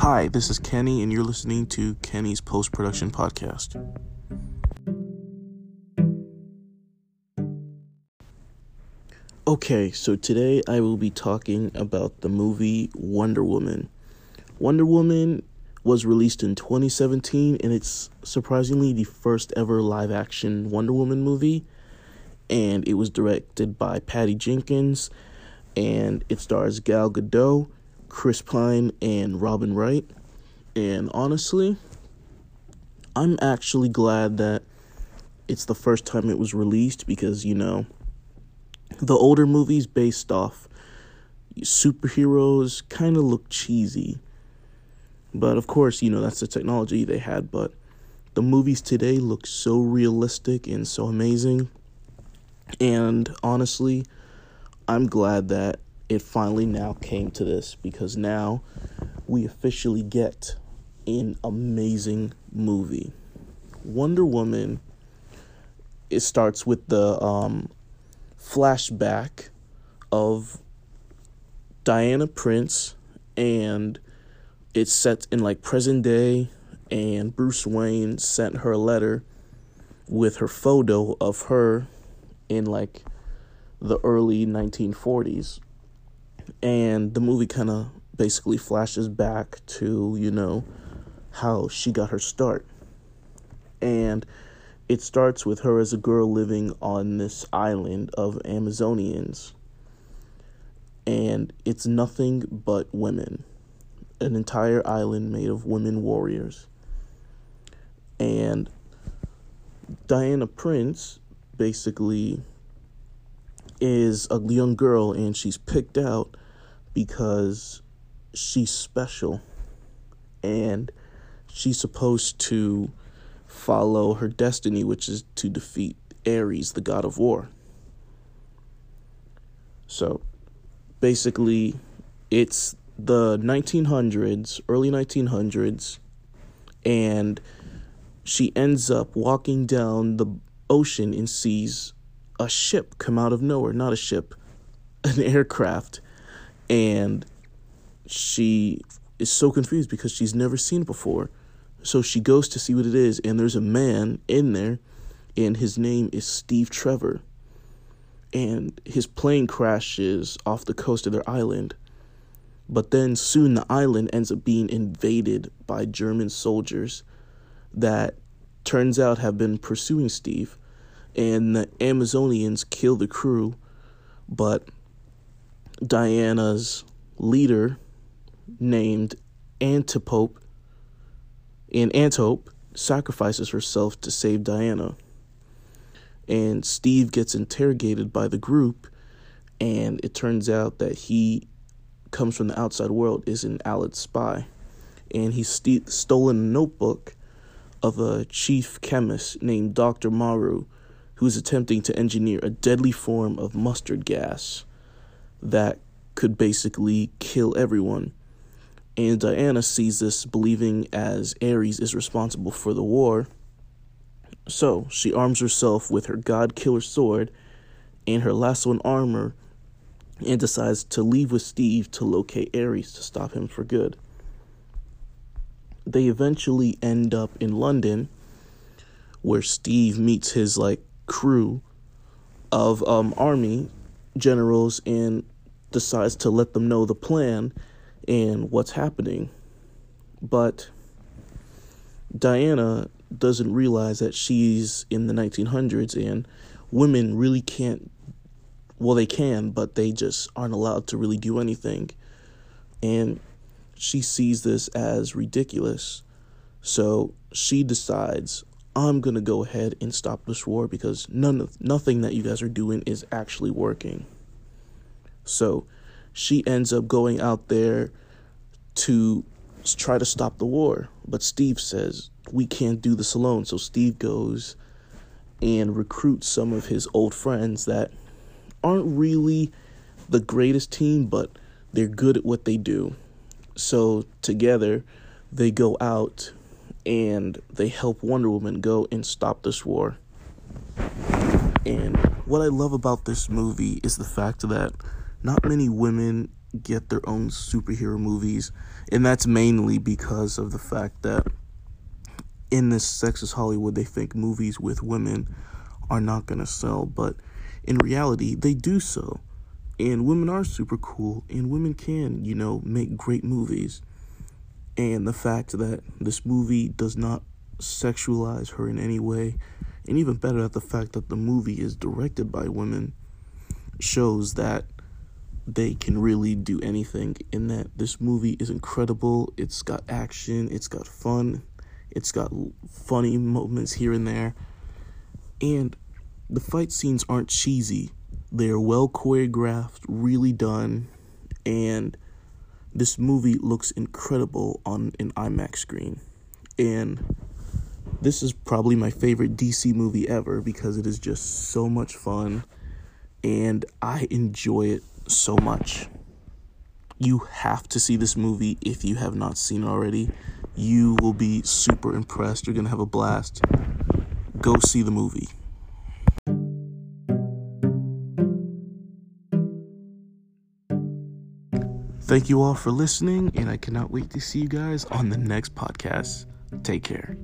Hi, this is Kenny, and you're listening to Kenny's Post Production Podcast. Okay, so today I will be talking about the movie Wonder Woman. Wonder Woman was released in 2017, and it's surprisingly the first ever live action Wonder Woman movie. And it was directed by Patty Jenkins, and it stars Gal Gadot, Chris Pine, and Robin Wright. And honestly, I'm actually glad that it's the first time it was released because, you know, the older movies based off superheroes kind of look cheesy. But of course, you know, that's the technology they had. But the movies today look so realistic and so amazing. And honestly, I'm glad that it finally now came to this because now we officially get an amazing movie. Wonder Woman it starts with the um, flashback of Diana Prince and it's set in like present day and Bruce Wayne sent her a letter with her photo of her in like the early 1940s and the movie kind of basically flashes back to you know how she got her start. And it starts with her as a girl living on this island of amazonians. And it's nothing but women. An entire island made of women warriors. And diana prince basically is a young girl and she's picked out because she's special and she's supposed to follow her destiny, which is to defeat Ares, the god of war. So basically, it's the 1900s, early 1900s, and she ends up walking down the ocean and sees a ship come out of nowhere. Not a ship, an aircraft. And she is so confused because she's never seen it before. So she goes to see what it is, and there's a man in there, and his name is Steve Trevor. And his plane crashes off the coast of their island. But then soon the island ends up being invaded by German soldiers that turns out have been pursuing Steve. And the Amazonians kill the crew, but Diana's leader, named Antiope, and Antiope sacrifices herself to save Diana. And Steve gets interrogated by the group, and it turns out that he comes from the outside world, is an Allied spy. And he's st- stolen a notebook of a chief chemist named Dr. Maru, who is attempting to engineer a deadly form of mustard gas that could basically kill everyone. And Diana sees this, believing as Ares is responsible for the war. So she arms herself with her god killer sword and her lasso and armor and decides to leave with Steve to locate Ares to stop him for good. They eventually end up in London where Steve meets his like crew of um, army generals and decides to let them know the plan and what's happening. But Diana doesn't realize that she's in the 1900s and women really can't well they can but they just aren't allowed to really do anything. And she sees this as ridiculous. So she decides i'm going to go ahead and stop this war because none of nothing that you guys are doing is actually working so she ends up going out there to try to stop the war. But Steve says, we can't do this alone. So Steve goes and recruits some of his old friends that aren't really the greatest team, but they're good at what they do. So together, they go out and they help Wonder Woman go and stop this war. And what I love about this movie is the fact that not many women get their own superhero movies, and that's mainly because of the fact that in this sexist Hollywood, they think movies with women are not going to sell, but in reality, they do so. And women are super cool, and women can, you know, make great movies. And the fact that this movie does not sexualize her in any way, and even better, that the fact that the movie is directed by women shows that they can really do anything in that this movie is incredible. It's got action, it's got fun, it's got funny moments here and there. And the fight scenes aren't cheesy. They're well choreographed, really done, and this movie looks incredible on an IMAX screen. And this is probably my favorite DC movie ever because it is just so much fun and I enjoy it so much. You have to see this movie if you have not seen it already. You will be super impressed. You're going to have a blast. Go see the movie. Thank you all for listening, and I cannot wait to see you guys on the next podcast. Take care.